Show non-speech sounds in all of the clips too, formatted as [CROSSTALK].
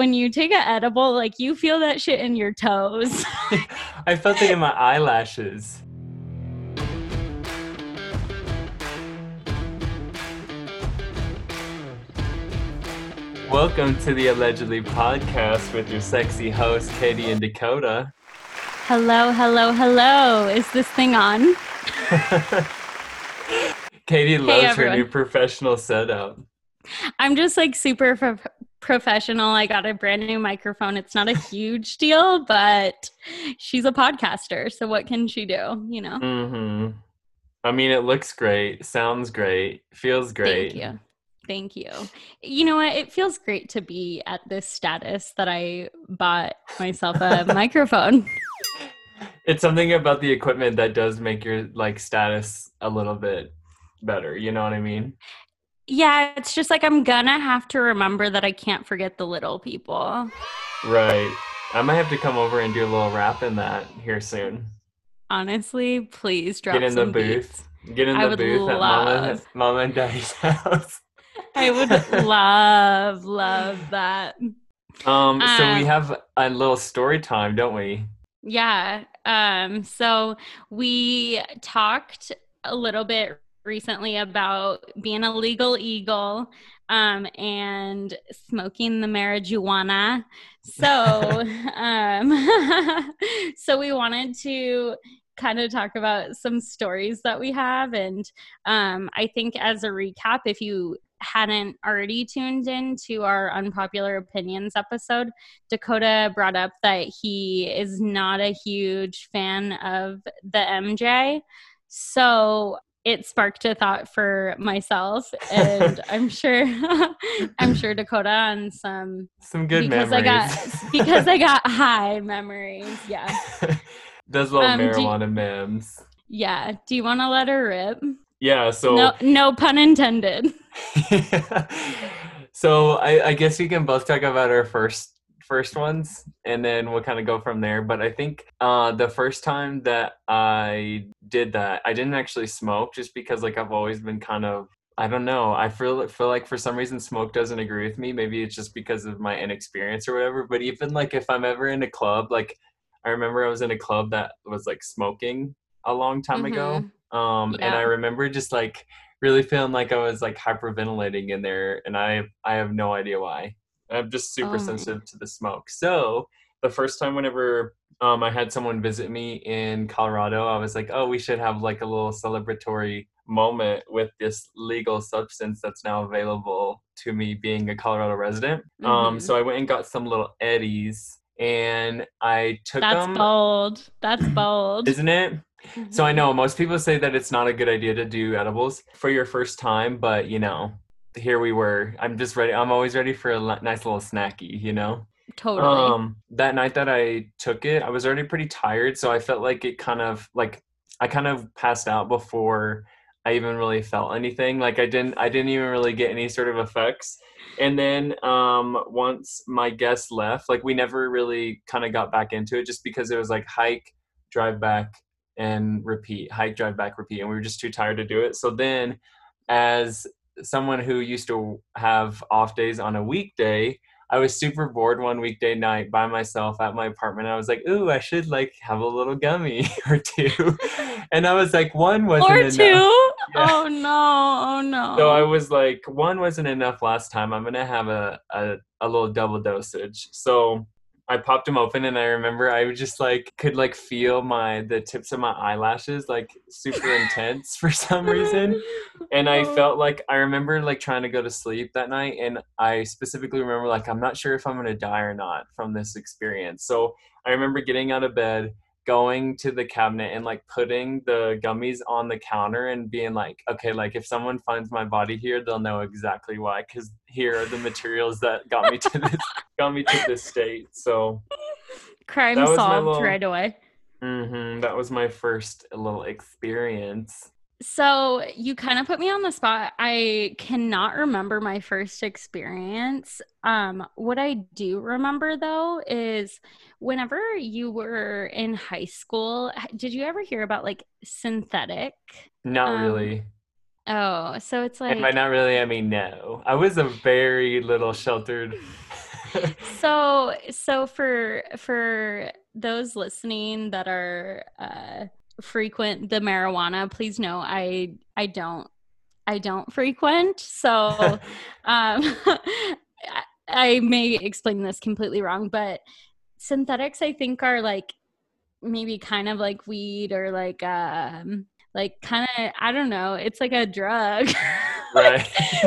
when you take an edible, like you feel that shit in your toes. [LAUGHS] I felt it in my eyelashes. Welcome to the Allegedly podcast with your sexy hosts, Katie and Dakota. hello, hello, hello. Is this thing on? [LAUGHS] Katie loves her new professional setup. I'm just like super pro- professional. I got a brand new microphone. It's not a huge deal, but she's a podcaster. So what can she do? You know? Mm-hmm. I mean, it looks great, sounds great, feels great. Thank you. Thank you. You know what? It feels great to be at this status that I bought myself a [LAUGHS] microphone. It's something about the equipment that does make your like status a little bit better. You know what I mean? Yeah, it's just like I'm gonna have to remember that I can't forget the little people. Right. I might have to come over and do a little rap in that here soon. Honestly, please drop Get in the booth. beats. Get in I the booth at Mama, [LAUGHS] Mama and Daddy's house. I would love, love that. Um, so we Um, have a little story time, don't we? Yeah. Um, so we talked a little bit recently about being a legal eagle um, and smoking the marijuana. So, [LAUGHS] um, [LAUGHS] so we wanted to kind of talk about some stories that we have. And um, I think as a recap, if you hadn't already tuned in to our unpopular opinions episode, Dakota brought up that he is not a huge fan of the MJ. So it sparked a thought for myself and [LAUGHS] I'm sure [LAUGHS] I'm sure Dakota on some Some good because memories. I got [LAUGHS] because I got high memories. Yeah. Those little Um, marijuana memes. Yeah. Do you want to let her rip? Yeah, so No no pun intended. so I, I guess we can both talk about our first first ones and then we'll kind of go from there. But i think uh the first time that i did that i didn't actually smoke just because like i've always been kind of i don't know i feel feel like for some reason smoke doesn't agree with me. Maybe it's just because of my inexperience or whatever. But even like if i'm ever in a club like i remember i was in a club that was like smoking a long time ago um and i remember just like really feeling like i was like hyperventilating in there and i i have no idea why i'm just super Oh. sensitive to the smoke so the first time whenever um, i had someone visit me in colorado i was like oh we should have like a little celebratory moment with this legal substance that's now available to me being a colorado resident um Mhm. so i went and got some little eddies and i took them. That's them bold. That's [CLEARS THROAT] bold. isn't it so I Mhm. know most people say that it's not a good idea to do edibles for your first time, but you know, here we were. I'm just ready. I'm always ready for a nice little snacky, you know. totally. Um, that night that I took it, I was already pretty tired, so I felt like it kind of like I kind of passed out before I even really felt anything. Like I didn't I didn't even really get any sort of effects. And then um once my guests left, like we never really kind of got back into it just because it was like hike, drive back and repeat, hike, drive back, repeat, and we were just too tired to do it. So then as someone who used to have off days on a weekday, I was super bored one weekday night by myself at my apartment. I was like, "Ooh, I should like have a little gummy [LAUGHS] or two. and I was like, "One wasn't or enough." two? [LAUGHS] Yeah. Oh no! Oh no! So I was like, "One wasn't enough last time. I'm gonna have a a, a little double dosage." So I popped them open, and I remember I just like could like feel my the tips of my eyelashes like super intense for some reason [LAUGHS] and I Oh. felt like I remember like trying to go to sleep that night, and I specifically remember like I'm not sure if I'm gonna die or not from this experience. So I remember getting out of bed, going to the cabinet, and like putting the gummies on the counter and being like, okay, like if someone finds my body here, they'll know exactly why, because here are the materials that got me to this [LAUGHS] got me to this state. So Crime that was my solved little- right away. hmm that was my first little experience. So you kind of put me on the spot. I cannot remember my first experience. Um, what I do remember though is whenever you were in high school, did you ever hear about like synthetic? Not Um, really. Oh, so it's like and by not really, I mean no. I was a very little sheltered [LAUGHS] [LAUGHS] so so for for those listening that are uh frequent the marijuana please know i i don't i don't frequent so [LAUGHS] um [LAUGHS] I may explain this completely wrong, but synthetics I think are like maybe kind of like weed or like um like kind of I don't know, it's like a drug. [LAUGHS] Right.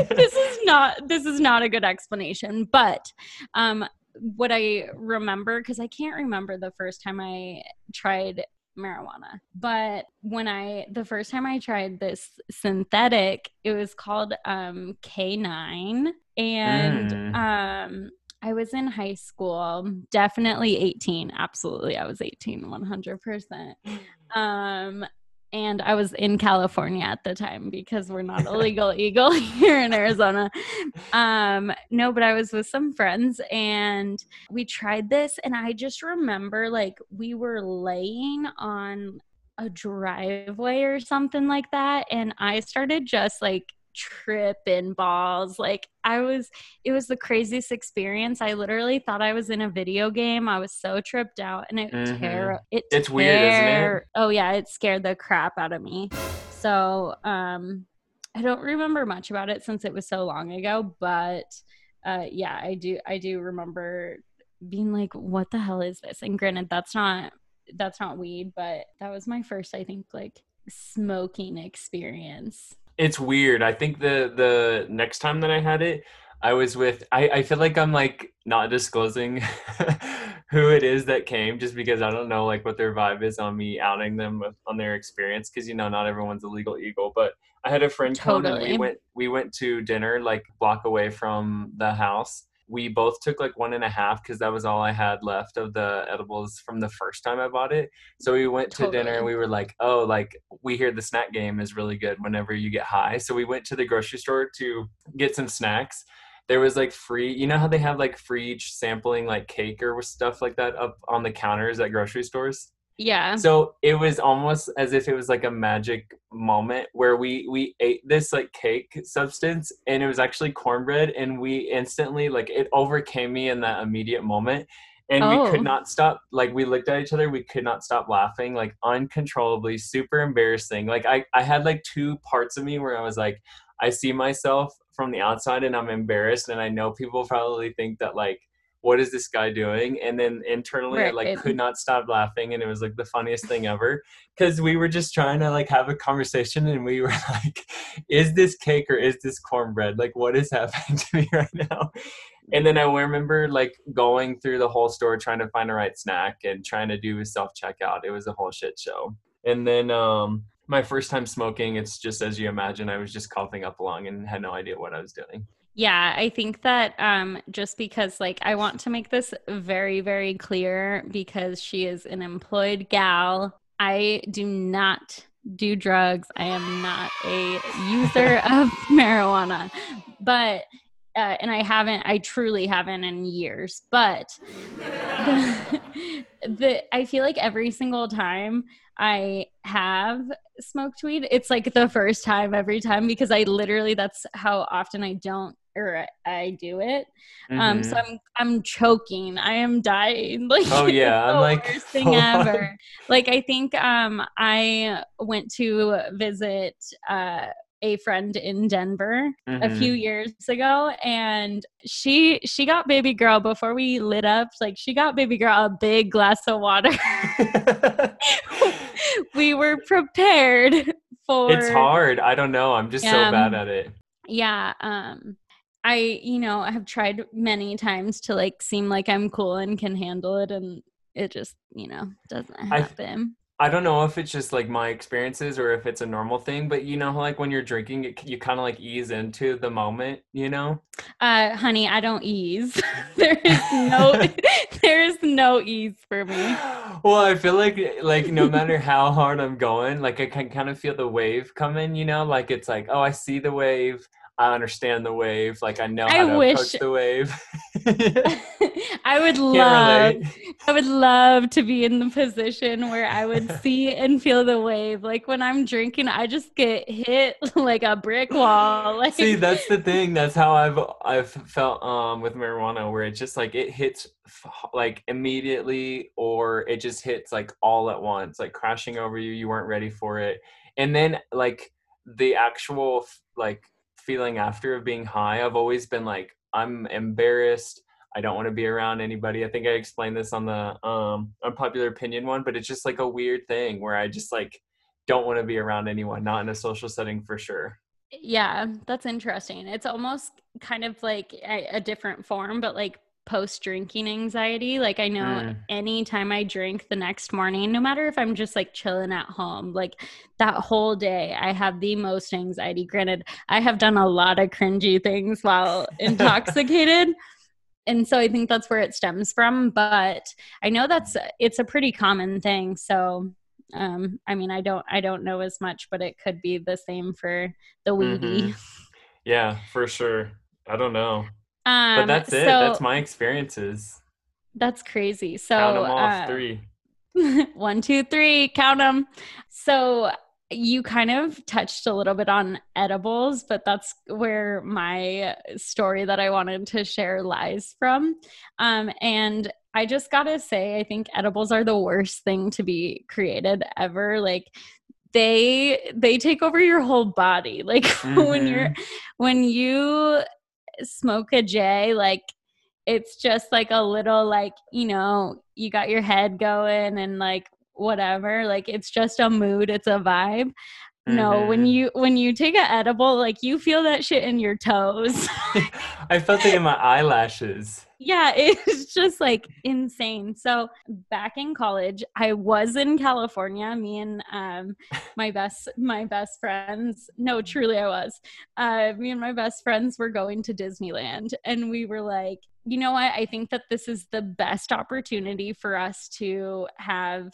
this is not this is not a good explanation, but um what I remember cuz I can't remember the first time I tried marijuana. But when I the first time I tried this synthetic, it was called um K9 and mm. um I was in high school, definitely 18. Absolutely. I was 18, 100%. Um, and I was in California at the time because we're not a legal [LAUGHS] eagle here in Arizona. Um, no, but I was with some friends and we tried this, and I just remember like we were laying on a driveway or something like that, and I started just like tripping balls. Like I was, it was the craziest experience. I literally thought I was in a video game. I was so tripped out, and it mm-hmm. terror. It it's ter- weird, isn't it? Oh yeah, it scared the crap out of me. So um, I don't remember much about it since it was so long ago, but uh, yeah, I do. I do remember being like, "What the hell is this?" And granted, that's not that's not weed, but that was my first, I think, like smoking experience it's weird. I think the the next time that I had it, I was with I, I feel like I'm like not disclosing [LAUGHS] who it is that came just because I don't know like what their vibe is on me outing them with, on their experience because you know not everyone's a legal eagle but I had a friend totally. come and we went we went to dinner like block away from the house we both took like one and a half because that was all I had left of the edibles from the first time I bought it. So we went to totally. dinner and we were like, oh, like we hear the snack game is really good whenever you get high. So we went to the grocery store to get some snacks. There was like free, you know how they have like free sampling like cake or stuff like that up on the counters at grocery stores? Yeah. So it was almost as if it was like a magic moment where we we ate this like cake substance and it was actually cornbread and we instantly like it overcame me in that immediate moment and oh. we could oh. not stop like we looked at each other we could not stop laughing like uncontrollably super embarrassing like I I had like two parts of me where I was like I see myself from the outside and I'm embarrassed and I know people probably think that like what is this guy doing? And then internally, right. I like could not stop laughing, and it was like the funniest thing ever because we were just trying to like have a conversation, and we were [LAUGHS] like, "Is this cake or is this cornbread? Like, what is [LAUGHS] happening to me right now?" And then I remember like going through the whole store trying to find the right snack and trying to do a self checkout. It was a whole shit show. And then um, my first time smoking, it's just as you imagine, I was just coughing up along and had no idea what I was doing. Yeah, I think that um, just because, like, I want to make this very, very clear because she is an employed gal. I do not do drugs. I am not a user [LAUGHS] of marijuana, but, uh, and I haven't, I truly haven't in years, but the, [LAUGHS] the, I feel like every single time I have smoked weed, it's like the first time every time because I literally, that's how often I don't or I do it. Mm-hmm. Um, so mm-hmm. I'm I'm choking. I am dying. [LAUGHS] Like oh yeah, I'm like worst [LAUGHS] thing ever. like I think um I went to visit uh a friend in Denver mm-hmm. a few years ago and she she got baby girl before we lit up like she got baby girl a big glass of water [LAUGHS] we were prepared for It's hard. I don't know. I'm just um, so bad at it. Yeah, um I, you know, have tried many times to like seem like I'm cool and can handle it, and it just, you know, doesn't happen. I, I don't know if it's just like my experiences or if it's a normal thing, but you know, like when you're drinking, it, you kind of like ease into the moment, you know? Uh, honey, I don't ease. [LAUGHS] there is no, [LAUGHS] [LAUGHS] there is no ease for me. Well, I feel like, like no matter how hard I'm going, like I can kind of feel the wave coming, you know, like it's like, oh, I see the wave I understand the wave. Like I know how I to wish, approach the wave. [LAUGHS] I would love I would love to be in the position where I would [LAUGHS] see and feel the wave. Like when I'm drinking, I just get hit [LAUGHS] like a brick wall. Like See, that's the thing. That's how I've I've felt um with marijuana where it just like it hits like immediately or it just hits like all at once, like crashing over you. You weren't ready for it. And then like the actual like feeling after of being high, I've always been like I'm embarrassed I don't want to be around anybody. I think I explained this on the um unpopular opinion one, but it's just like a weird thing where I just like don't want to be around anyone, not in a social setting for sure. Yeah, that's interesting. It's almost kind of like a, a different form, but like post drinking anxiety. Like I know mm. anytime I drink the next morning, no matter if I'm just like chilling at home, like that whole day, I have the most anxiety. Granted, I have done a lot of cringy things while intoxicated [LAUGHS] and so i think that's where it stems from but i know that's it's a pretty common thing so um i mean i don't i don't know as much but it could be the same for the weedy mm-hmm. yeah for sure i don't know um but that's it so, that's my experiences that's crazy so count them off uh, three [LAUGHS] one two three count them so you kind of touched a little bit on edibles, but that's where my story that I wanted to share lies from. Um, and I just gotta say, I think edibles are the worst thing to be created ever. Like, they they take over your whole body [LAUGHS] like mm-hmm. when you're when you smoke a j like it's just like a little like you know you got your head going and like whatever like it's just a mood it's a vibe mm-hmm. no when mm-hmm. you when you take an edible like you feel that shit in your toes [LAUGHS] i felt it in my eyelashes yeah [LAUGHS] it's just like insane so back in college i was in california me and um my best my best friends no truly i was uh me and my best friends were going to disneyland and we were like you know what i think that this is the best opportunity for us to have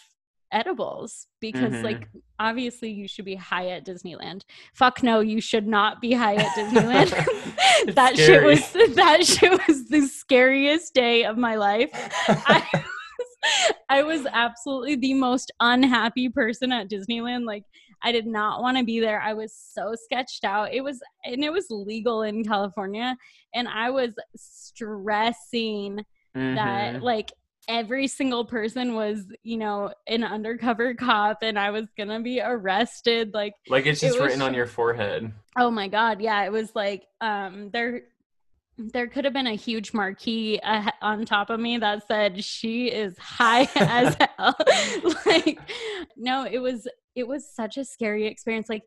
edibles because mm-hmm. like obviously you should be high at Disneyland. Fuck no, you should not be high at Disneyland. [LAUGHS] [LAUGHS] that scary. shit was that shit was the scariest day of my life. [LAUGHS] I, I was absolutely the most unhappy person at Disneyland. Like I did not want to be there. I was so sketched out. It was and it was legal in California and I was stressing mm-hmm. that like every single person was, you know, an undercover cop and I was gonna be arrested. Like like it's just it written on your forehead. Oh my god, yeah. It was like um there there could have been a huge marquee uh, on top of me that said she is high [LAUGHS] as hell [LAUGHS] like no it was it was such a scary experience like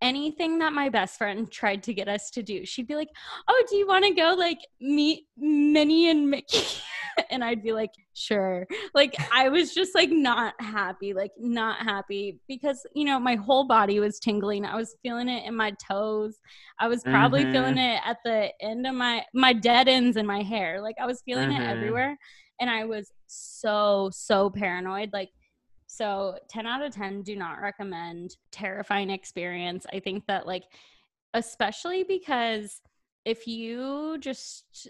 anything that my best friend tried to get us to do she'd be like oh do you want to go like meet minnie and mickey [LAUGHS] [LAUGHS] and I'd be like, sure. Like I was just like not happy, like not happy because, you know, my whole body was tingling. I was feeling it in my toes. I was probably mm-hmm. feeling it at the end of my my dead ends in my hair. Like I was feeling mm-hmm. it everywhere and I was so so paranoid like so 10 out of 10 do not recommend terrifying experience. I think that like especially because if you just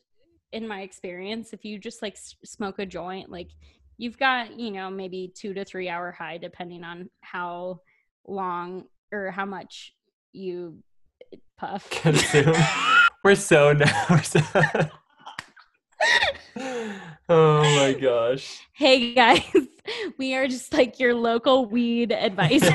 in my experience, if you just like s- smoke a joint, like you've got, you know, maybe two to three hour high, depending on how long or how much you uh, puff. [LAUGHS] [LAUGHS] we're so now. We're so [LAUGHS] oh my gosh. Hey guys, we are just like your local weed advisors.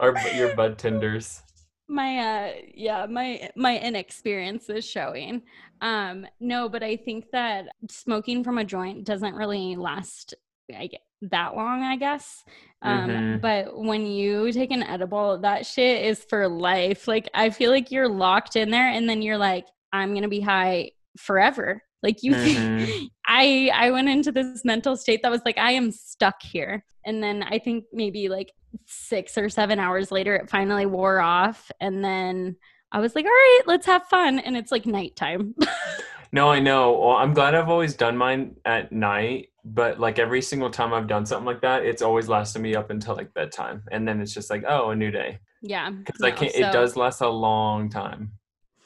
Our your bud tenders my uh yeah my my inexperience is showing. Um no but i think that smoking from a joint doesn't really last I get that long i guess. Um mm-hmm. but when you take an edible that shit is for life. Like i feel like you're locked in there and then you're like i'm gonna be high forever. Like you [LAUGHS] mm-hmm. i i went into this mental state that was like i am stuck here. And then i think maybe like six or seven hours later, it finally wore off. And then I was like, all right, let's have fun. And it's like nighttime. [LAUGHS] no, I know. Well, I'm glad I've always done mine at night, but like every single time I've done something like that, it's always lasted me up until like bedtime. And then it's just like, oh, a new day. Yeah. Because no, I can't, so, it does last a long time.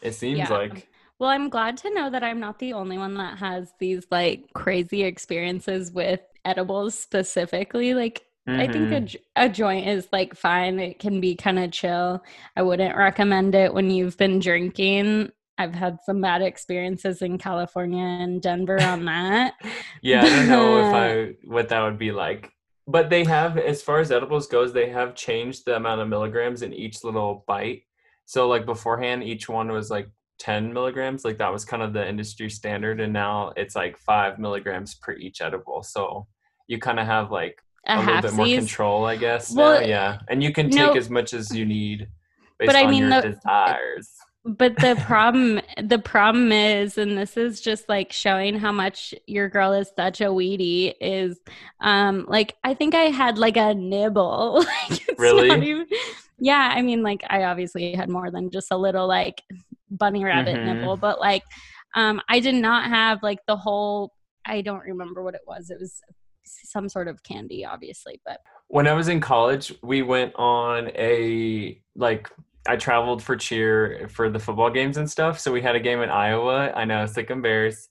It seems yeah. like. Well, I'm glad to know that I'm not the only one that has these like crazy experiences with edibles specifically. Like, mm-hmm. I think a, mm-hmm. a joint is like fine. It can be kind of chill. I wouldn't recommend it when you've been drinking. I've had some bad experiences in California and Denver on [LAUGHS] that. yeah, I don't know if [LAUGHS] I what that would be like. But they have, as far as edibles goes, they have changed the amount of milligrams in each little bite. So like beforehand, each one was like 10 milligrams like that was kind of the industry standard and now it's like five milligrams per each edible so you kind of have like a, a little bit more control i guess well, now. yeah. And you can take no, as much as you need based but I on mean, your the, desires. but the [LAUGHS] problem the problem is and this is just like showing how much your girl is such a weedy is um like i think i had like a nibble. [LAUGHS] Like really? even, yeah i mean like i obviously had more than just a little like bunny rabbit mm-hmm. nibble but like um i did not have like the whole i don't remember what it was. It was some sort of candy obviously but when i was in college we went on a like I traveled for cheer for the football games and stuff. So we had a game in Iowa. I know, Sic 'em Bears.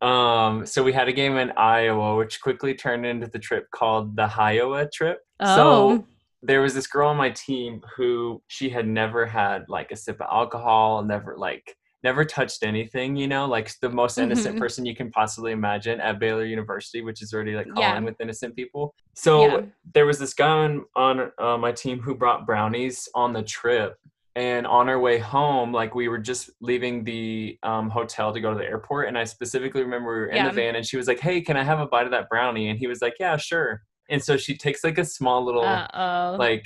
Um, so we had a game in Iowa, which quickly turned into the trip called the Iowa trip. Oh. So there was this girl on my team who she had never had like a sip of alcohol, never like never touched anything, you know, like the most innocent mm-hmm. person you can possibly imagine at Baylor University, which is already like calling yeah. with innocent people. So yeah. there was this guy on, on uh, my team who brought brownies on the trip and on our way home like we were just leaving the um, hotel to go to the airport and i specifically remember we were in yeah. the van and she was like hey can i have a bite of that brownie and he was like yeah sure and so she takes like a small little Uh-oh. like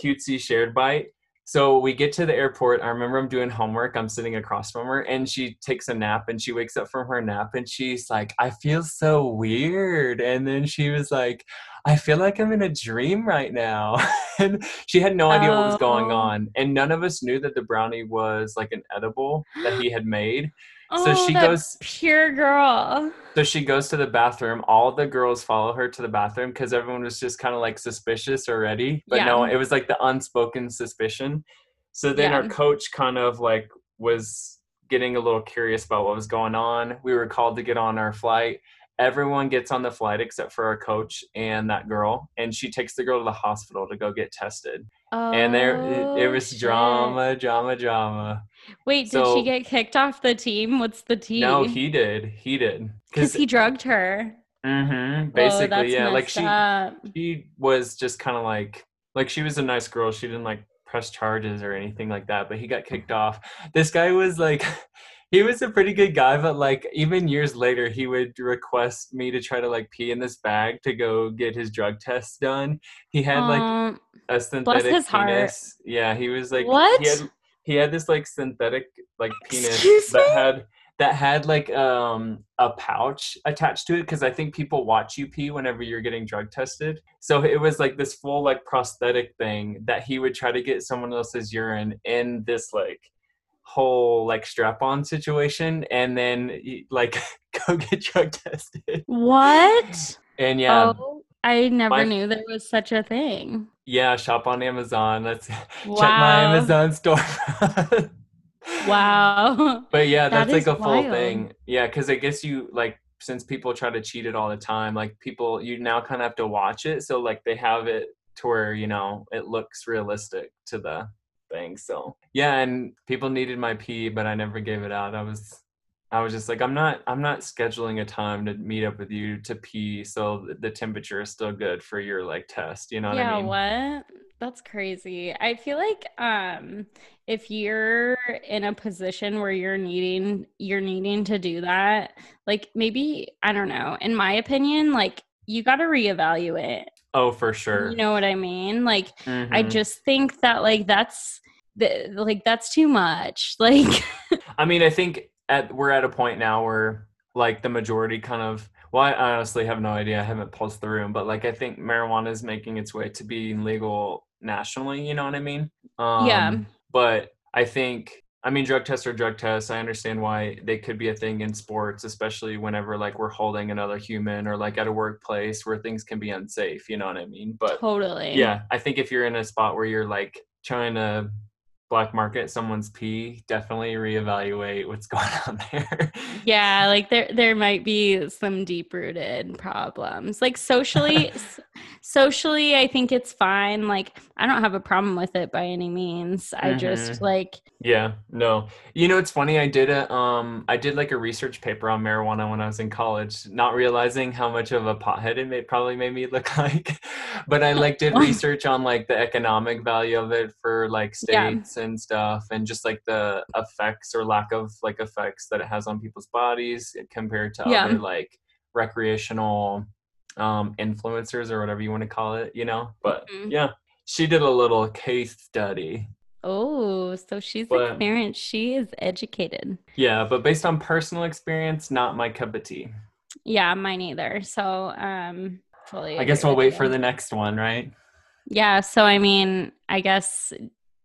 cutesy shared bite so we get to the airport. I remember I'm doing homework. I'm sitting across from her and she takes a nap and she wakes up from her nap and she's like, I feel so weird. And then she was like, I feel like I'm in a dream right now. [LAUGHS] and she had no idea oh. what was going oh. on. And none of us knew that the brownie was like an edible that he had made. Oh, so she goes pure girl. So she goes to the bathroom. All the girls follow her to the bathroom because everyone was just kind of like suspicious already. But yeah. no, it was like the unspoken suspicion. So then yeah. our coach kind of like was getting a little curious about what was going on. We were called to get on our flight everyone gets on the flight except for our coach and that girl and she takes the girl to the hospital to go get tested. Oh, and there it, it was oh, shit. drama drama drama. Wait so, did she get kicked off the team? What's the team no he did. He did. Because he drugged her. Mm-hmm. Basically oh, yeah like she up. she was just kind of like like she was a nice girl. She didn't like press charges or anything like that but he got kicked off. This guy was like [LAUGHS] he was a pretty good guy, but like even years later, he would request me to try to like pee in this bag to go get his drug test done. He had like um, a synthetic penis. Heart. Yeah, he was like what? He had, he had this like synthetic like penis Excuse that me? had that had like um a pouch attached to it because I think people watch you pee whenever you're getting drug tested. So it was like this full like prosthetic thing that he would try to get someone else's urine in this like whole like strap on situation and then like [LAUGHS] go get drug tested. What? And yeah. Oh, I never my, knew there was such a thing. Yeah, shop on Amazon. Let's wow. [LAUGHS] check my Amazon store. [LAUGHS] wow. But yeah, that's that like a full thing. Yeah, because I guess you like since people try to cheat it all the time, like people you now kind of have to watch it. So like they have it to where, you know, it looks realistic to the thing. So yeah, and people needed my pee, but I never gave it out. I was I was just like, I'm not I'm not scheduling a time to meet up with you to pee so the temperature is still good for your like test. You know what yeah, I mean? Yeah, what? That's crazy. I feel like um if you're in a position where you're needing you're needing to do that, like maybe I don't know, in my opinion, like you got to reevaluate Oh, for sure. You know what I mean? Like mm-hmm. I just think that like that's the, like that's too much. [LAUGHS] Like I mean, I think at we're at a point now where like the majority kind of well, I honestly have no idea. I haven't pulsed the room, but like I think marijuana is making its way to being legal nationally, you know what I mean? Um, yeah. But I think I mean, drug tests are drug tests. I understand why they could be a thing in sports, especially whenever like we're holding another human or like at a workplace where things can be unsafe. You know what I mean? But totally. Yeah, I think if you're in a spot where you're like trying to black market someone's pee, definitely reevaluate what's [LAUGHS] going on there. yeah, like there there might be some deep rooted problems. Like socially [LAUGHS] socially I think it's fine. Like I don't have a problem with it by any means. I mm-hmm. just like Yeah, no. You know it's funny I did a um I did like a research paper on marijuana when I was in college, not realizing how much of a pothead it made probably made me [LAUGHS] look like. but I like did [LAUGHS] research on like the economic value of it for like states yeah. and stuff and just like the effects or lack of like effects that it has on people's bodies compared to yeah. other like recreational um influencers or whatever you want to call it you know but mm-hmm. yeah she did a little case study oh so she's but, experienced she is educated yeah but based on personal experience not my cup of tea yeah mine either so um fully i guess we'll wait you. for the next one right yeah so i mean i guess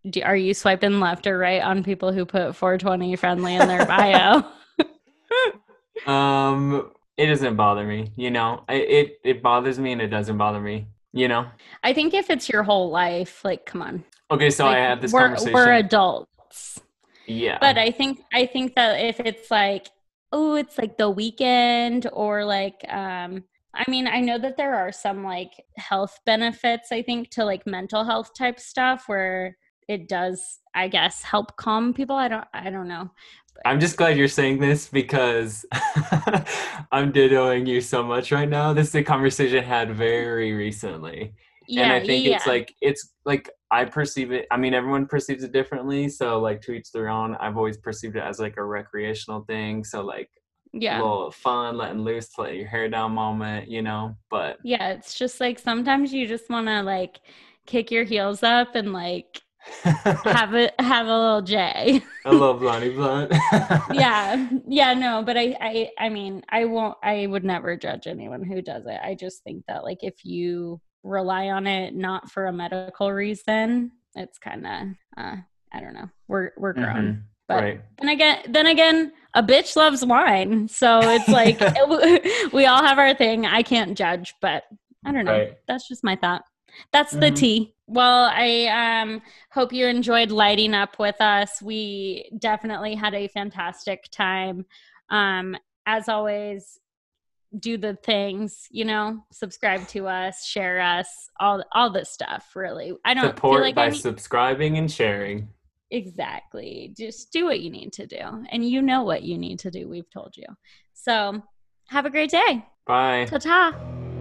do, are you swiping left or right on people who put 420 friendly in their bio? [LAUGHS] [LAUGHS] um, it doesn't bother me. You know, I, it it bothers me and it doesn't bother me. You know. I think if it's your whole life, like, come on. Okay, so like, I had this we're, conversation. We're adults. Yeah. But I think I think that if it's like, oh, it's like the weekend or like um I mean, I know that there are some like health benefits, I think, to like mental health type stuff where it does i guess help calm people i don't i don't know i'm just glad you're saying this because [LAUGHS] i'm dittoing you so much right now this is a conversation I had very recently yeah, and i think yeah. it's like it's like i perceive it i mean everyone perceives it differently so like to each their own i've always perceived it as like a recreational thing so like yeah. a little fun, letting loose, let your hair down moment, you know. But yeah, it's just like sometimes you just want to like kick your heels up and like have a [LAUGHS] have a little J. I love Lonnie Blunt. [LAUGHS] yeah, [LAUGHS] yeah, no, but I, I, I mean, I won't. I would never judge anyone who does it. I just think that, like, if you rely on it not for a medical reason, it's kind of, uh, I don't know. We're we're grown. Mm-hmm. But right. then again, then again, a bitch loves wine, so it's like [LAUGHS] [LAUGHS] it, we all have our thing. I can't judge, but I don't know. Right. That's just my thought. That's mm-hmm. the tea. Well, I um, hope you enjoyed lighting up with us. We definitely had a fantastic time. Um, as always, do the things, you know, subscribe to us, share us, all all this stuff. Really, I don't support like by subscribing and sharing. Exactly. Just do what you need to do, and you know what you need to do. We've told you. So, have a great day. Bye. Ta ta.